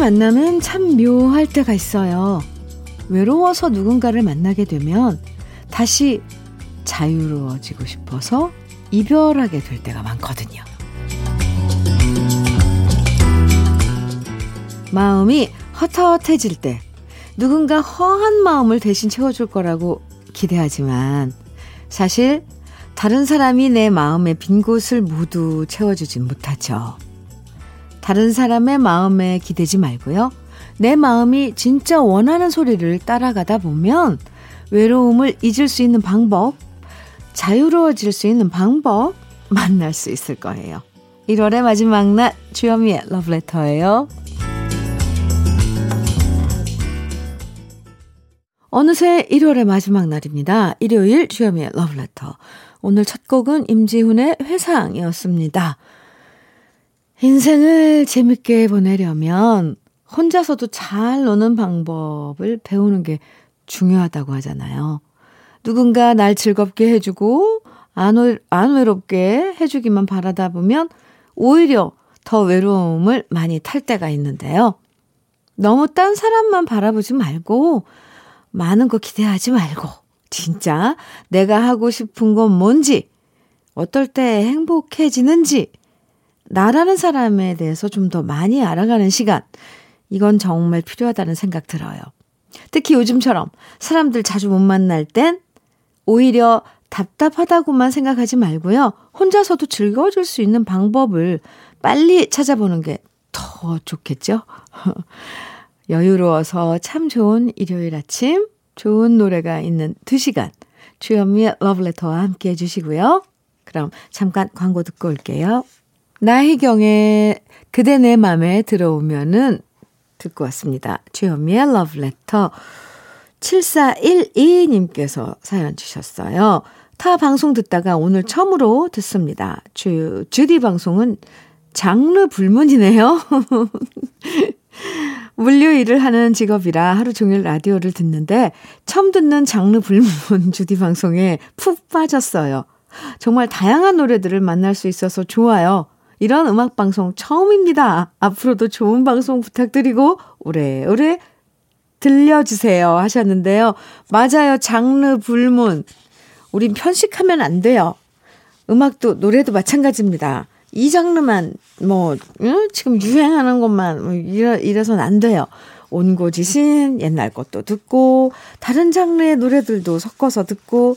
만남은 참 묘할 때가 있어요. 외로워서 누군가를 만나게 되면 다시 자유로워지고 싶어서 이별하게 될 때가 많거든요. 마음이 헛헛해질 때 누군가 허한 마음을 대신 채워줄 거라고 기대하지만 사실 다른 사람이 내 마음의 빈 곳을 모두 채워주진 못하죠. 다른 사람의 마음에 기대지 말고요. 내 마음이 진짜 원하는 소리를 따라가다 보면 외로움을 잊을 수 있는 방법, 자유로워질 수 있는 방법 만날 수 있을 거예요. 1월의 마지막 날 주현미의 러브레터예요. 어느새 1월의 마지막 날입니다. 일요일 주현미의 러브레터. 오늘 첫 곡은 임지훈의 회상이었습니다. 인생을 재밌게 보내려면 혼자서도 잘 노는 방법을 배우는 게 중요하다고 하잖아요. 누군가 날 즐겁게 해주고 안, 외롭게 해주기만 바라다 보면 오히려 더 외로움을 많이 탈 때가 있는데요. 너무 딴 사람만 바라보지 말고 많은 거 기대하지 말고 진짜 내가 하고 싶은 건 뭔지 어떨 때 행복해지는지 나라는 사람에 대해서 좀 더 많이 알아가는 시간 이건 정말 필요하다는 생각 들어요. 특히 요즘처럼 사람들 자주 못 만날 땐 오히려 답답하다고만 생각하지 말고요. 혼자서도 즐거워질 수 있는 방법을 빨리 찾아보는 게 더 좋겠죠? 여유로워서 참 좋은 일요일 아침, 좋은 노래가 있는 2시간, 주현미의 러브레터와 함께 해주시고요. 그럼 잠깐 광고 듣고 올게요. 나희경의 그대 내 맘에 들어오면은 듣고 왔습니다. 주현미의 러브레터 7412님께서 사연 주셨어요. 타 방송 듣다가 오늘 처음으로 듣습니다. 주, 주디 방송은 장르 불문이네요. 물류 일을 하는 직업이라 하루 종일 라디오를 듣는데 처음 듣는 장르 불문 주디 방송에 푹 빠졌어요. 정말 다양한 노래들을 만날 수 있어서 좋아요. 이런 음악 방송 처음입니다. 앞으로도 좋은 방송 부탁드리고 오래오래 들려주세요 하셨는데요. 맞아요. 장르 불문. 우린 편식하면 안 돼요. 음악도 노래도 마찬가지입니다. 이 장르만 뭐 응? 지금 유행하는 것만 뭐 이래 이래선 안 돼요. 온고지신 옛날 것도 듣고 다른 장르의 노래들도 섞어서 듣고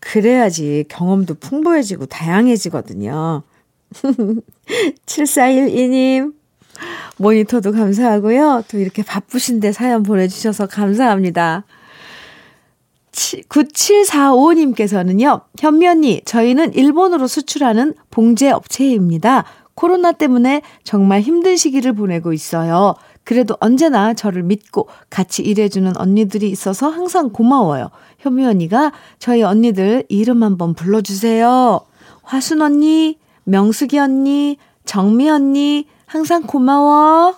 그래야지 경험도 풍부해지고 다양해지거든요. 7412님 모니터도 감사하고요. 또 이렇게 바쁘신데 사연 보내주셔서 감사합니다. 9745님께서는요, 현미 언니, 저희는 일본으로 수출하는 봉제 업체입니다. 코로나 때문에 정말 힘든 시기를 보내고 있어요. 그래도 언제나 저를 믿고 같이 일해주는 언니들이 있어서 항상 고마워요. 현미 언니가 저희 언니들 이름 한번 불러주세요. 화순 언니, 명숙이 언니, 정미 언니, 항상 고마워.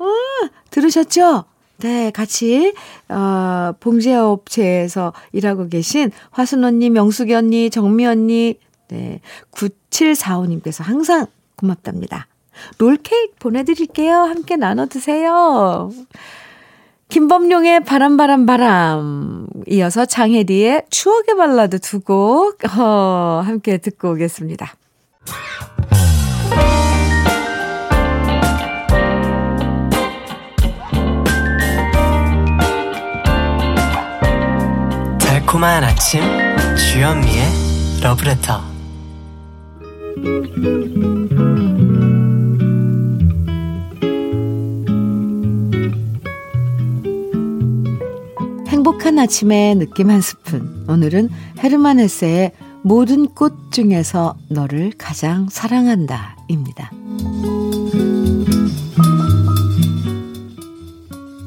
음, 들으셨죠? 네, 같이, 어, 봉제업체에서 일하고 계신 화순 언니, 명숙이 언니, 정미 언니, 네, 9745님께서 항상 고맙답니다. 롤케이크 보내드릴게요. 함께 나눠 드세요. 김범룡의 바람바람 바람 이어서 장혜리의 추억의 발라드 두곡 어, 함께 듣고 오겠습니다. 달콤한 아침 주현미의 러브레터. 행복한 아침의 느낌 한 스푼. 오늘은 헤르만 헤세의 모든 꽃 중에서 너를 가장 사랑한다 입니다.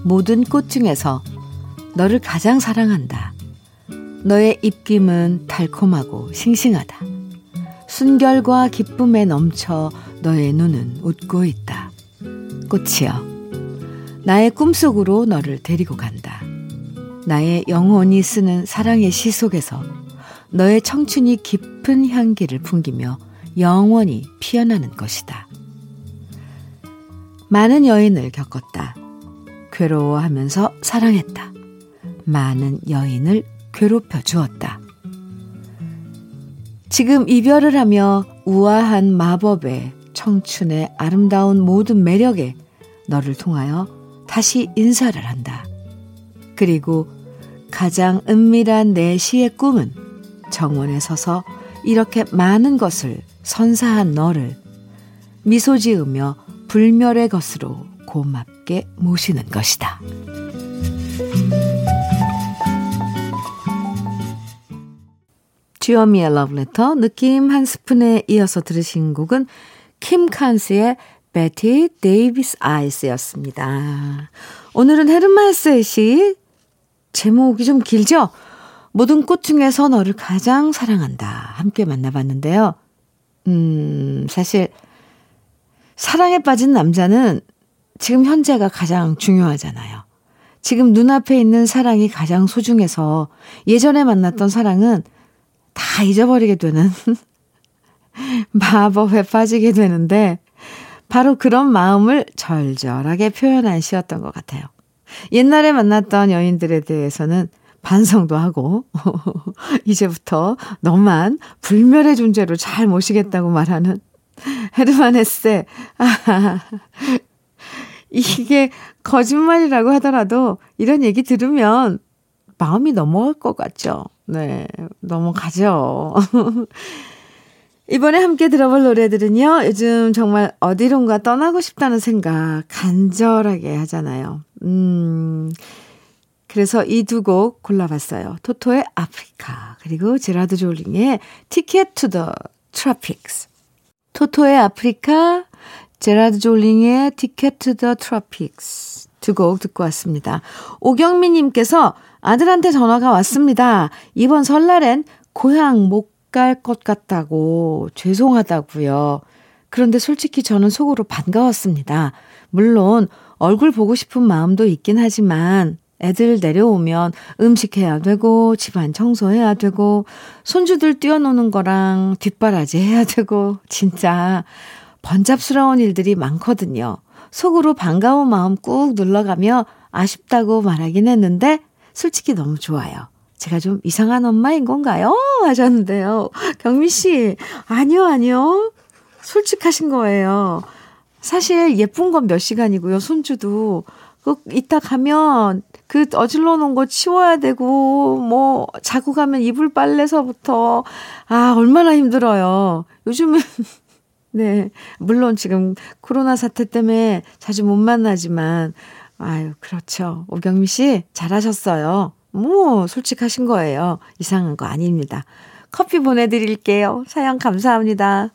모든 꽃 중에서 너를 가장 사랑한다. 너의 입김은 달콤하고 싱싱하다. 순결과 기쁨에 넘쳐 너의 눈은 웃고 있다. 꽃이여, 나의 꿈속으로 너를 데리고 간다. 나의 영혼이 쓰는 사랑의 시 속에서 너의 청춘이 깊은 향기를 풍기며 영원히 피어나는 것이다. 많은 여인을 겪었다. 괴로워하면서 사랑했다. 많은 여인을 괴롭혀 주었다. 지금 이별을 하며 우아한 마법에 청춘의 아름다운 모든 매력에 너를 통하여 다시 인사를 한다. 그리고 가장 은밀한 내 시의 꿈은 정원에 서서 이렇게 많은 것을 선사한 너를 미소 지으며 불멸의 것으로 고맙게 모시는 것이다. 주여미의 러브레터 느낌 한 스푼에 이어서 들으신 곡은 킴 칸스의 Bette Davis Eyes였습니다. 오늘은 헤르만 헤세의 시 제목이 좀 길죠? 모든 꽃 중에서 너를 가장 사랑한다. 함께 만나봤는데요. 음, 사실 사랑에 빠진 남자는 지금 현재가 가장 중요하잖아요. 지금 눈앞에 있는 사랑이 가장 소중해서 예전에 만났던 사랑은 다 잊어버리게 되는 마법에 빠지게 되는데 바로 그런 마음을 절절하게 표현한 시였던 것 같아요. 옛날에 만났던 여인들에 대해서는 반성도 하고 이제부터 너만 불멸의 존재로 잘 모시겠다고 말하는 헤르만 헤세 아, 이게 거짓말이라고 하더라도 이런 얘기 들으면 마음이 넘어갈 것 같죠. 네, 넘어가죠. 이번에 함께 들어볼 노래들은요, 요즘 정말 어디론가 떠나고 싶다는 생각 간절하게 하잖아요. 음, 그래서 이 두 곡 골라봤어요. 토토의 아프리카, 그리고 제라드 졸링의 Ticket to the Tropics. 토토의 Africa, 제라드 졸링의 Ticket to the Tropics. 두 곡 듣고 왔습니다. 오경미님께서 아들한테 전화가 왔습니다. 이번 설날엔 고향 못 갈 것 같다고 죄송하다고요. 그런데 솔직히 저는 속으로 반가웠습니다. 물론 얼굴 보고 싶은 마음도 있긴 하지만 애들 내려오면 음식 해야 되고 집안 청소해야 되고 손주들 뛰어노는 거랑 뒷바라지 해야 되고 진짜 번잡스러운 일들이 많거든요. 속으로 반가운 마음 꾹 눌러가며 아쉽다고 말하긴 했는데 솔직히 너무 좋아요. 제가 좀 이상한 엄마인 건가요? 하셨는데요. 경미 씨, 아니요, 아니요. 솔직하신 거예요. 사실 예쁜 건 몇 시간이고요. 손주도. 그, 이따 가면 그 어질러 놓은 거 치워야 되고, 뭐, 자고 가면 이불 빨래서부터, 아, 얼마나 힘들어요. 요즘은, 네. 물론 지금 코로나 사태 때문에 자주 못 만나지만, 아유, 그렇죠. 오경미 씨, 잘하셨어요. 뭐, 솔직하신 거예요. 이상한 거 아닙니다. 커피 보내드릴게요. 사연 감사합니다.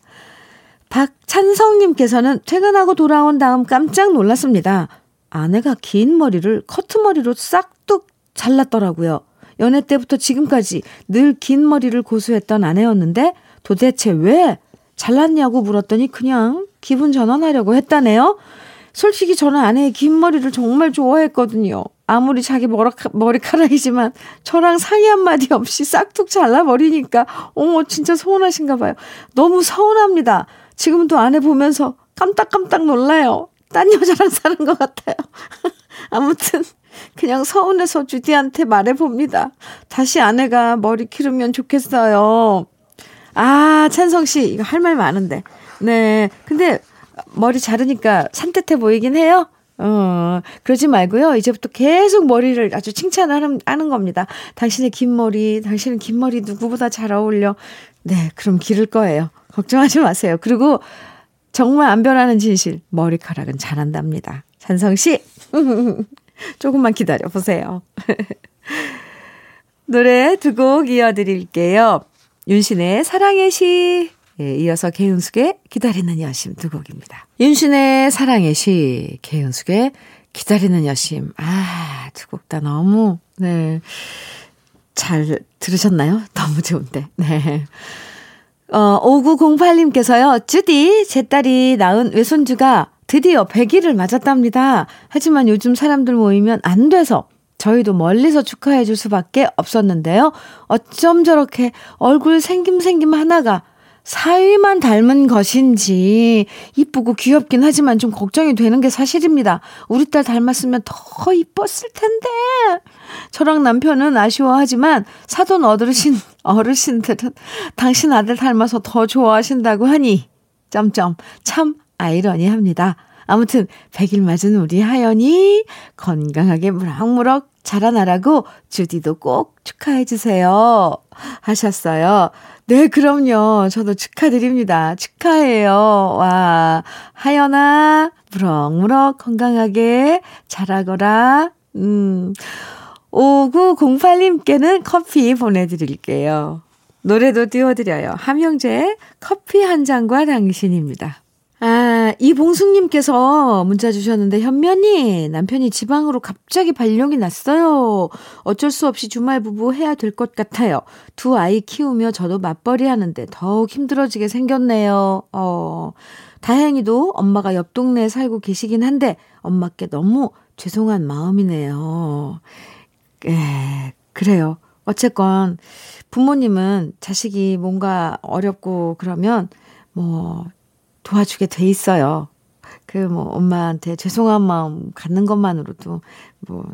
박찬성님께서는 퇴근하고 돌아온 다음 깜짝 놀랐습니다. 아내가 긴 머리를 커트머리로 싹둑 잘랐더라고요. 연애 때부터 지금까지 늘 긴 머리를 고수했던 아내였는데 도대체 왜 잘랐냐고 물었더니 그냥 기분 전환하려고 했다네요. 솔직히 저는 아내의 긴 머리를 정말 좋아했거든요. 아무리 자기 머리카, 머리카락이지만 저랑 상의 한마디 없이 싹둑 잘라버리니까 어머 진짜 서운하신가 봐요. 너무 서운합니다. 지금도 아내 보면서 깜딱깜딱 놀라요. 딴 여자랑 사는 것 같아요. 아무튼 그냥 서운해서 주디한테 말해봅니다. 다시 아내가 머리 기르면 좋겠어요. 아 찬성 씨 이거 할 말 많은데. 네 근데 머리 자르니까 산뜻해 보이긴 해요. 어, 그러지 말고요. 이제부터 계속 머리를 아주 칭찬하는 하는 겁니다. 당신의 긴 머리, 당신은 긴 머리 누구보다 잘 어울려. 네, 그럼 기를 거예요. 걱정하지 마세요. 그리고 정말 안 변하는 진실, 머리카락은 잘한답니다. 찬성 씨, 조금만 기다려 보세요. 노래 두 곡 이어드릴게요. 윤신의 사랑의 시, 예, 이어서 개은숙의 기다리는 여심 두 곡입니다. 윤신의 사랑의 시, 개은숙의 기다리는 여심. 아, 두 곡 다 너무, 네. 잘 들으셨나요? 너무 좋은데. 네. 어, 5908님께서요, 주디, 제 딸이 낳은 외손주가 드디어 100일을 맞았답니다. 하지만 요즘 사람들 모이면 안 돼서 저희도 멀리서 축하해 줄 수밖에 없었는데요. 어쩜 저렇게 얼굴 생김생김 하나가 사위만 닮은 것인지 이쁘고 귀엽긴 하지만 좀 걱정이 되는 게 사실입니다. 우리 딸 닮았으면 더 이뻤을 텐데. 저랑 남편은 아쉬워하지만 사돈 어르신 어르신들은 당신 아들 닮아서 더 좋아하신다고 하니 점점 참 아이러니합니다. 아무튼 100일 맞은 우리 하연이 건강하게 무럭무럭 자라나라고 주디도 꼭 축하해 주세요. 하셨어요. 네, 그럼요. 저도 축하드립니다. 축하해요. 와, 하연아, 무럭무럭 건강하게 자라거라. 음, 5908님께는 커피 보내드릴게요. 노래도 띄워드려요. 함영재 커피 한 잔과 당신입니다. 아, 이봉숙님께서 문자 주셨는데, 현면이 남편이 지방으로 갑자기 발령이 났어요. 어쩔 수 없이 주말 부부 해야 될 것 같아요. 두 아이 키우며 저도 맞벌이 하는데 더욱 힘들어지게 생겼네요. 어, 다행히도 엄마가 옆 동네에 살고 계시긴 한데, 엄마께 너무 죄송한 마음이네요. 예, 그래요. 어쨌건, 부모님은 자식이 뭔가 어렵고 그러면, 뭐, 도와주게 돼 있어요. 그 뭐 엄마한테 죄송한 마음 갖는 것만으로도 뭐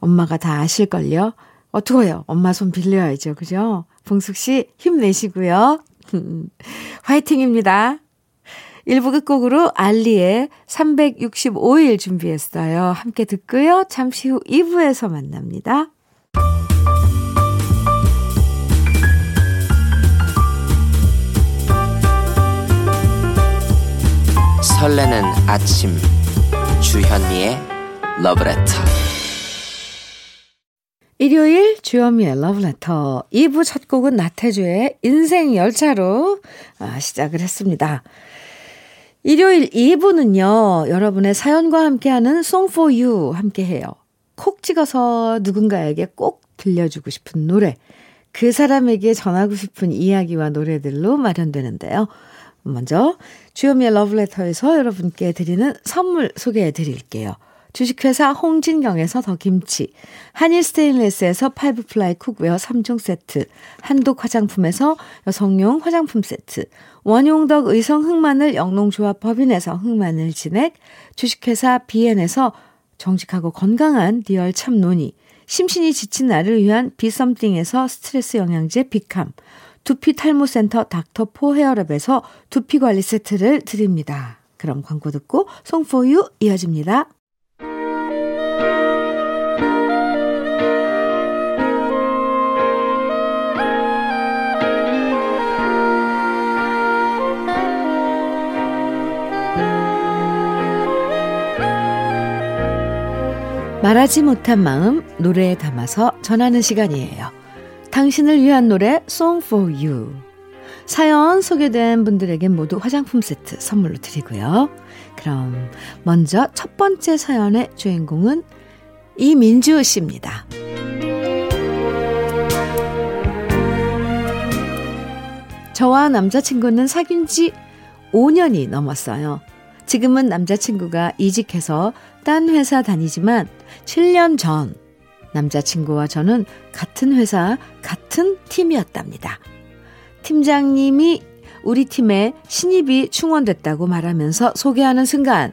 엄마가 다 아실걸요. 어떡해요? 엄마 손 빌려야죠. 그죠? 봉숙 씨 힘내시고요. 화이팅입니다. 1부 끝곡으로 알리의 365일 준비했어요. 함께 듣고요. 잠시 후 2부에서 만납니다. 설레는 아침 주현미의 러브레터 일요일 주현미의 러브레터 2부 첫 곡은 나태주의 인생 열차로 아, 시작을 했습니다. 일요일 2부는요. 여러분의 사연과 함께하는 You 함께해요. 콕 찍어서 누군가에게 꼭 들려주고 싶은 노래 그 사람에게 전하고 싶은 이야기와 노래들로 마련되는데요. 먼저 주요미의 러브레터에서 여러분께 드리는 선물 소개해 드릴게요. 주식회사 홍진경에서 더김치, 한일 스테인레스에서 five ply cookware 3종 세트, 한독 화장품에서 여성용 화장품 세트, 원용덕 의성 흑마늘 영농조합 법인에서 흑마늘 진액, 주식회사 비엔에서 정직하고 건강한 real 참논이, 심신이 지친 나를 위한 비썸띵에서 스트레스 영양제 비캄, 두피 탈모 센터 닥터 포 헤어랩에서 두피 관리 세트를 드립니다. 그럼 광고 듣고 Song for You 이어집니다. 말하지 못한 마음 노래에 담아서 전하는 시간이에요. 당신을 위한 노래 Song for You. 사연 소개된 분들에게 모두 화장품 세트 선물로 드리고요. 그럼 먼저 첫 번째 사연의 주인공은 이민주 씨입니다. 저와 남자친구는 사귄 지 5년이 넘었어요. 지금은 남자친구가 이직해서 딴 회사 다니지만 7년 전 남자친구와 저는 같은 회사, 같은 팀이었답니다. 팀장님이 우리 팀에 신입이 충원됐다고 말하면서 소개하는 순간,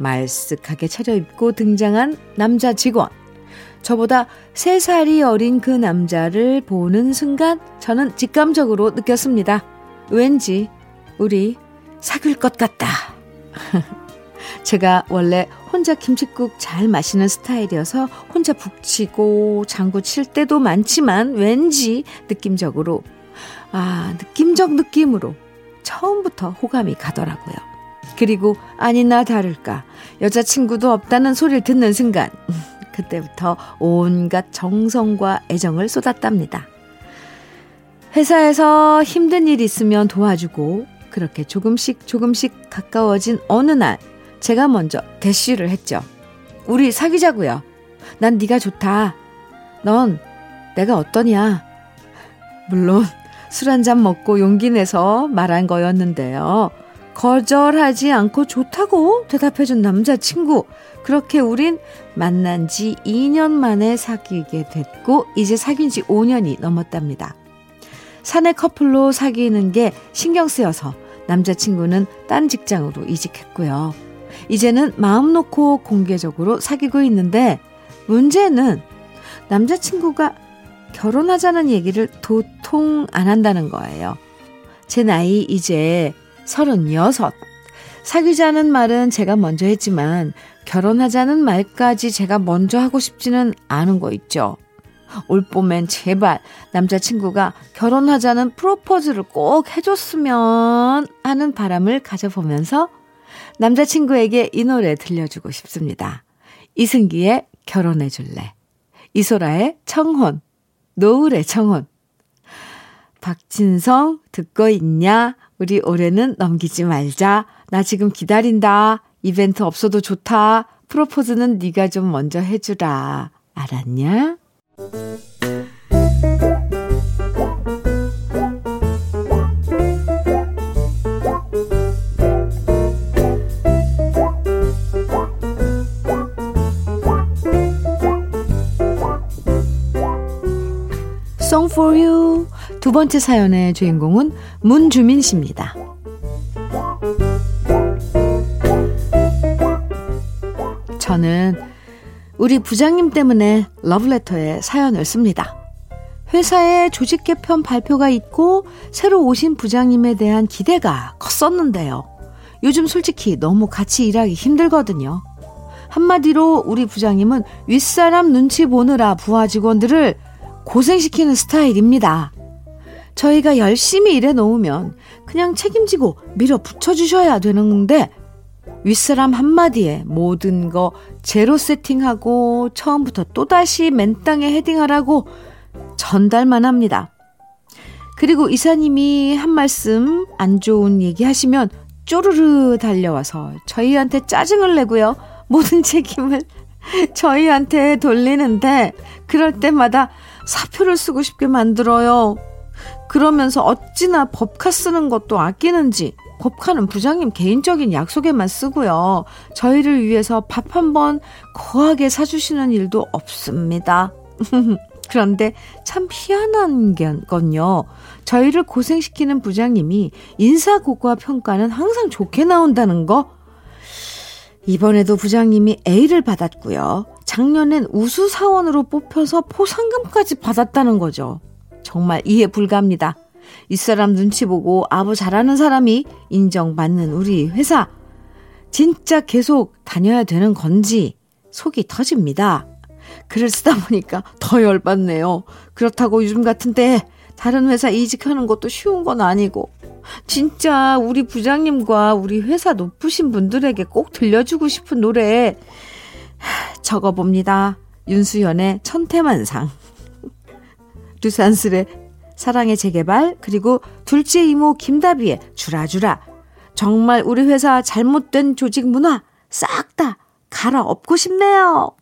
말쓱하게 차려입고 등장한 남자 직원. 저보다 3살이 어린 그 남자를 보는 순간 저는 직감적으로 느꼈습니다. 왠지 우리 사귈 것 같다. 제가 원래 혼자 김치국 잘 마시는 스타일이어서 혼자 북치고 장구 칠 때도 많지만 왠지 느낌적으로, 아, 느낌적 느낌으로 처음부터 호감이 가더라고요. 그리고 아니나 다를까 여자친구도 없다는 소리를 듣는 순간 그때부터 온갖 정성과 애정을 쏟았답니다. 회사에서 힘든 일 있으면 도와주고 그렇게 조금씩 조금씩 가까워진 어느 날 제가 먼저 대쉬를 했죠. 우리 사귀자고요. 난 네가 좋다. 넌 내가 어떠냐? 물론 술 한 잔 먹고 용기 내서 말한 거였는데요. 거절하지 않고 좋다고 대답해준 남자친구. 그렇게 우린 만난 지 2년 만에 사귀게 됐고, 이제 사귄 지 5년이 넘었답니다. 사내 커플로 사귀는 게 신경 쓰여서 남자친구는 딴 직장으로 이직했고요. 이제는 마음 놓고 공개적으로 사귀고 있는데 문제는 남자친구가 결혼하자는 얘기를 도통 안 한다는 거예요. 제 나이 이제 36. 사귀자는 말은 제가 먼저 했지만 결혼하자는 말까지 제가 먼저 하고 싶지는 않은 거 있죠. 올 봄엔 제발 남자친구가 결혼하자는 프로포즈를 꼭 해줬으면 하는 바람을 가져보면서 남자친구에게 이 노래 들려주고 싶습니다. 이승기의 결혼해줄래. 이소라의 청혼. 노을의 청혼. 박진성 듣고 있냐? 우리 올해는 넘기지 말자. 나 지금 기다린다. 이벤트 없어도 좋다. 프로포즈는 네가 좀 먼저 해주라. 알았냐? Song for You 두 번째 사연의 주인공은 문주민 씨입니다. 저는 우리 부장님 때문에 러브레터에 사연을 씁니다. 회사에 조직 개편 발표가 있고 새로 오신 부장님에 대한 기대가 컸었는데요. 요즘 솔직히 너무 같이 일하기 힘들거든요. 한마디로 우리 부장님은 윗사람 눈치 보느라 부하 직원들을 고생시키는 스타일입니다. 저희가 열심히 일해 놓으면 그냥 책임지고 밀어붙여 주셔야 되는데 윗사람 한마디에 모든 거 제로 세팅하고 처음부터 또다시 맨땅에 헤딩하라고 전달만 합니다. 그리고 이사님이 한 말씀 안 좋은 얘기 하시면 쪼르르 달려와서 저희한테 짜증을 내고요. 모든 책임을 저희한테 돌리는데 그럴 때마다 사표를 쓰고 싶게 만들어요. 그러면서 어찌나 법카 쓰는 것도 아끼는지 법카는 부장님 개인적인 약속에만 쓰고요. 저희를 위해서 밥 한 번 거하게 사주시는 일도 없습니다. 그런데 참 희한한 건요. 저희를 고생시키는 부장님이 인사고과 평가는 항상 좋게 나온다는 거. 이번에도 부장님이 A를 받았고요. 작년엔 우수사원으로 뽑혀서 포상금까지 받았다는 거죠. 정말 이해 불가합니다. 이 사람 눈치 보고 아부 잘하는 사람이 인정받는 우리 회사. 진짜 계속 다녀야 되는 건지 속이 터집니다. 글을 쓰다 보니까 더 열받네요. 그렇다고 요즘 같은 때 다른 회사 이직하는 것도 쉬운 건 아니고 진짜 우리 부장님과 우리 회사 높으신 분들에게 꼭 들려주고 싶은 노래 적어봅니다. 윤수연의 천태만상 류산슬의 사랑의 재개발 그리고 둘째 이모 김다비의 주라주라 정말 우리 회사 잘못된 조직 문화 싹 다 갈아엎고 싶네요.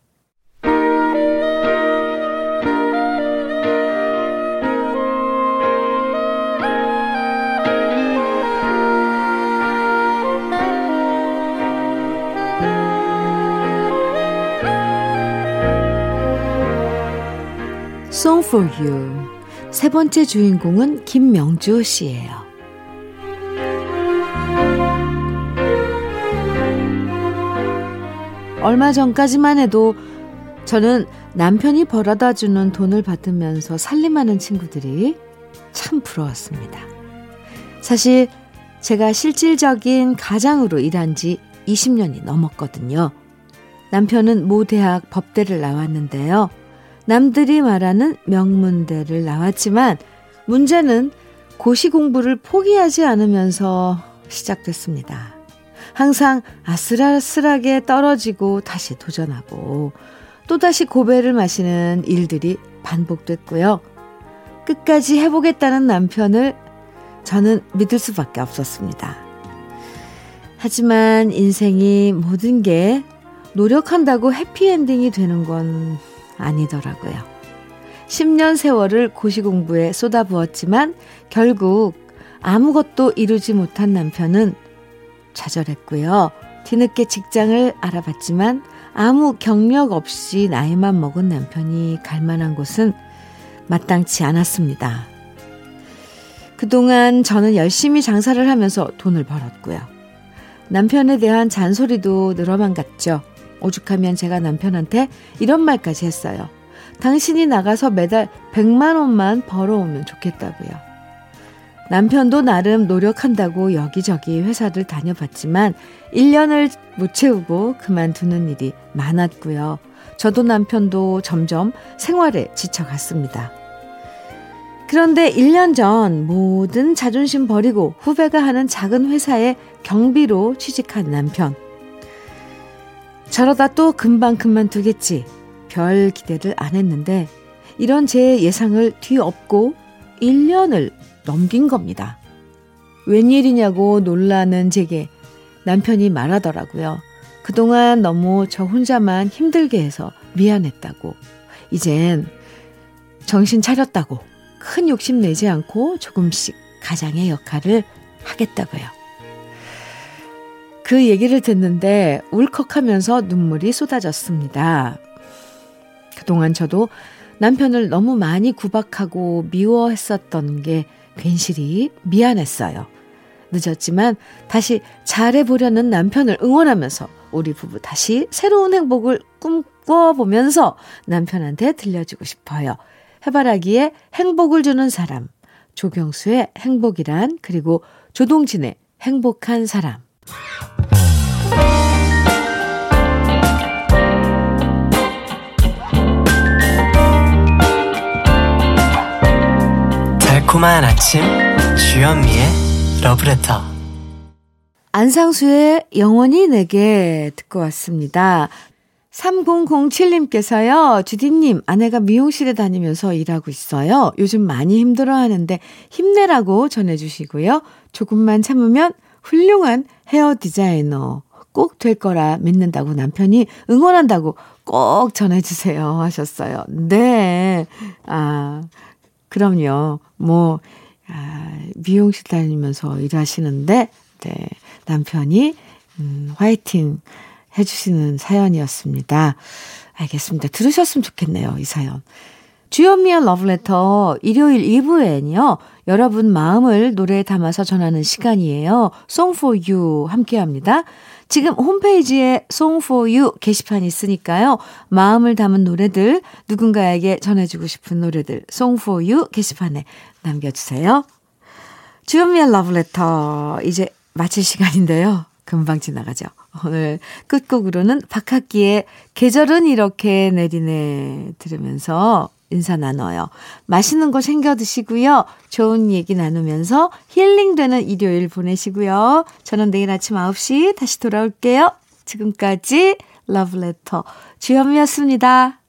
Song for You. 세 번째 주인공은 김명주 씨예요. 얼마 전까지만 해도 저는 남편이 벌어다 주는 돈을 받으면서 살림하는 친구들이 참 부러웠습니다. 사실 제가 실질적인 가장으로 일한 지 20년이 넘었거든요. 남편은 모 대학 법대를 나왔는데요. 남들이 말하는 명문대를 나왔지만 문제는 고시 공부를 포기하지 않으면서 시작됐습니다. 항상 아슬아슬하게 떨어지고 다시 도전하고 또다시 고배를 마시는 일들이 반복됐고요. 끝까지 해보겠다는 남편을 저는 믿을 수밖에 없었습니다. 하지만 인생이 모든 게 노력한다고 해피엔딩이 되는 건 아니더라고요. 10년 세월을 고시공부에 쏟아부었지만 결국 아무것도 이루지 못한 남편은 좌절했고요. 뒤늦게 직장을 알아봤지만 아무 경력 없이 나이만 먹은 남편이 갈 만한 곳은 마땅치 않았습니다. 그동안 저는 열심히 장사를 하면서 돈을 벌었고요. 남편에 대한 잔소리도 늘어만 갔죠. 오죽하면 제가 남편한테 이런 말까지 했어요. 당신이 나가서 매달 100만 원만 벌어오면 좋겠다고요. 남편도 나름 노력한다고 여기저기 회사를 다녀봤지만 1년을 못 채우고 그만두는 일이 많았고요. 저도 남편도 점점 생활에 지쳐갔습니다. 그런데 1년 전 모든 자존심 버리고 후배가 하는 작은 회사에 경비로 취직한 남편. 저러다 또 금방 그만두겠지. 별 기대를 안 했는데 이런 제 예상을 뒤엎고 1년을 넘긴 겁니다. 웬일이냐고 놀라는 제게 남편이 말하더라고요. 그동안 너무 저 혼자만 힘들게 해서 미안했다고. 이젠 정신 차렸다고. 큰 욕심 내지 않고 조금씩 가장의 역할을 하겠다고요. 그 얘기를 듣는데 울컥하면서 눈물이 쏟아졌습니다. 그동안 저도 남편을 너무 많이 구박하고 미워했었던 게 괜시리 미안했어요. 늦었지만 다시 잘해보려는 남편을 응원하면서 우리 부부 다시 새로운 행복을 꿈꿔보면서 남편한테 들려주고 싶어요. 해바라기에 행복을 주는 사람, 조경수의 행복이란, 그리고 조동진의 행복한 사람. 달콤한 아침 주현미의 러브레터 안상수의 영원히 내게 듣고 왔습니다. 3007님께서요, 주디님, 아내가 미용실에 다니면서 일하고 있어요. 요즘 많이 힘들어 하는데 힘내라고 전해주시고요. 조금만 참으면 훌륭한 헤어 디자이너 꼭 될 거라 믿는다고 남편이 응원한다고 꼭 전해주세요 하셨어요. 네. 아, 그럼요. 뭐, 아, 미용실 다니면서 일하시는데, 네. 남편이, 음, 화이팅 해주시는 사연이었습니다. 알겠습니다. 들으셨으면 좋겠네요, 이 사연. 주연미의 러브레터 일요일 2부엔요. 여러분 마음을 노래에 담아서 전하는 시간이에요. Song for You 함께 합니다. 지금 홈페이지에 Song for You 게시판이 있으니까요. 마음을 담은 노래들, 누군가에게 전해주고 싶은 노래들 Song for You 게시판에 남겨주세요. 주연미의 러브레터 이제 마칠 시간인데요. 금방 지나가죠. 오늘 끝곡으로는 박학기의 계절은 이렇게 내리네 들으면서 인사 나눠요. 맛있는 거 챙겨 드시고요. 좋은 얘기 나누면서 힐링되는 일요일 보내시고요. 저는 내일 아침 9시 다시 돌아올게요. 지금까지 러브레터 주현미였습니다.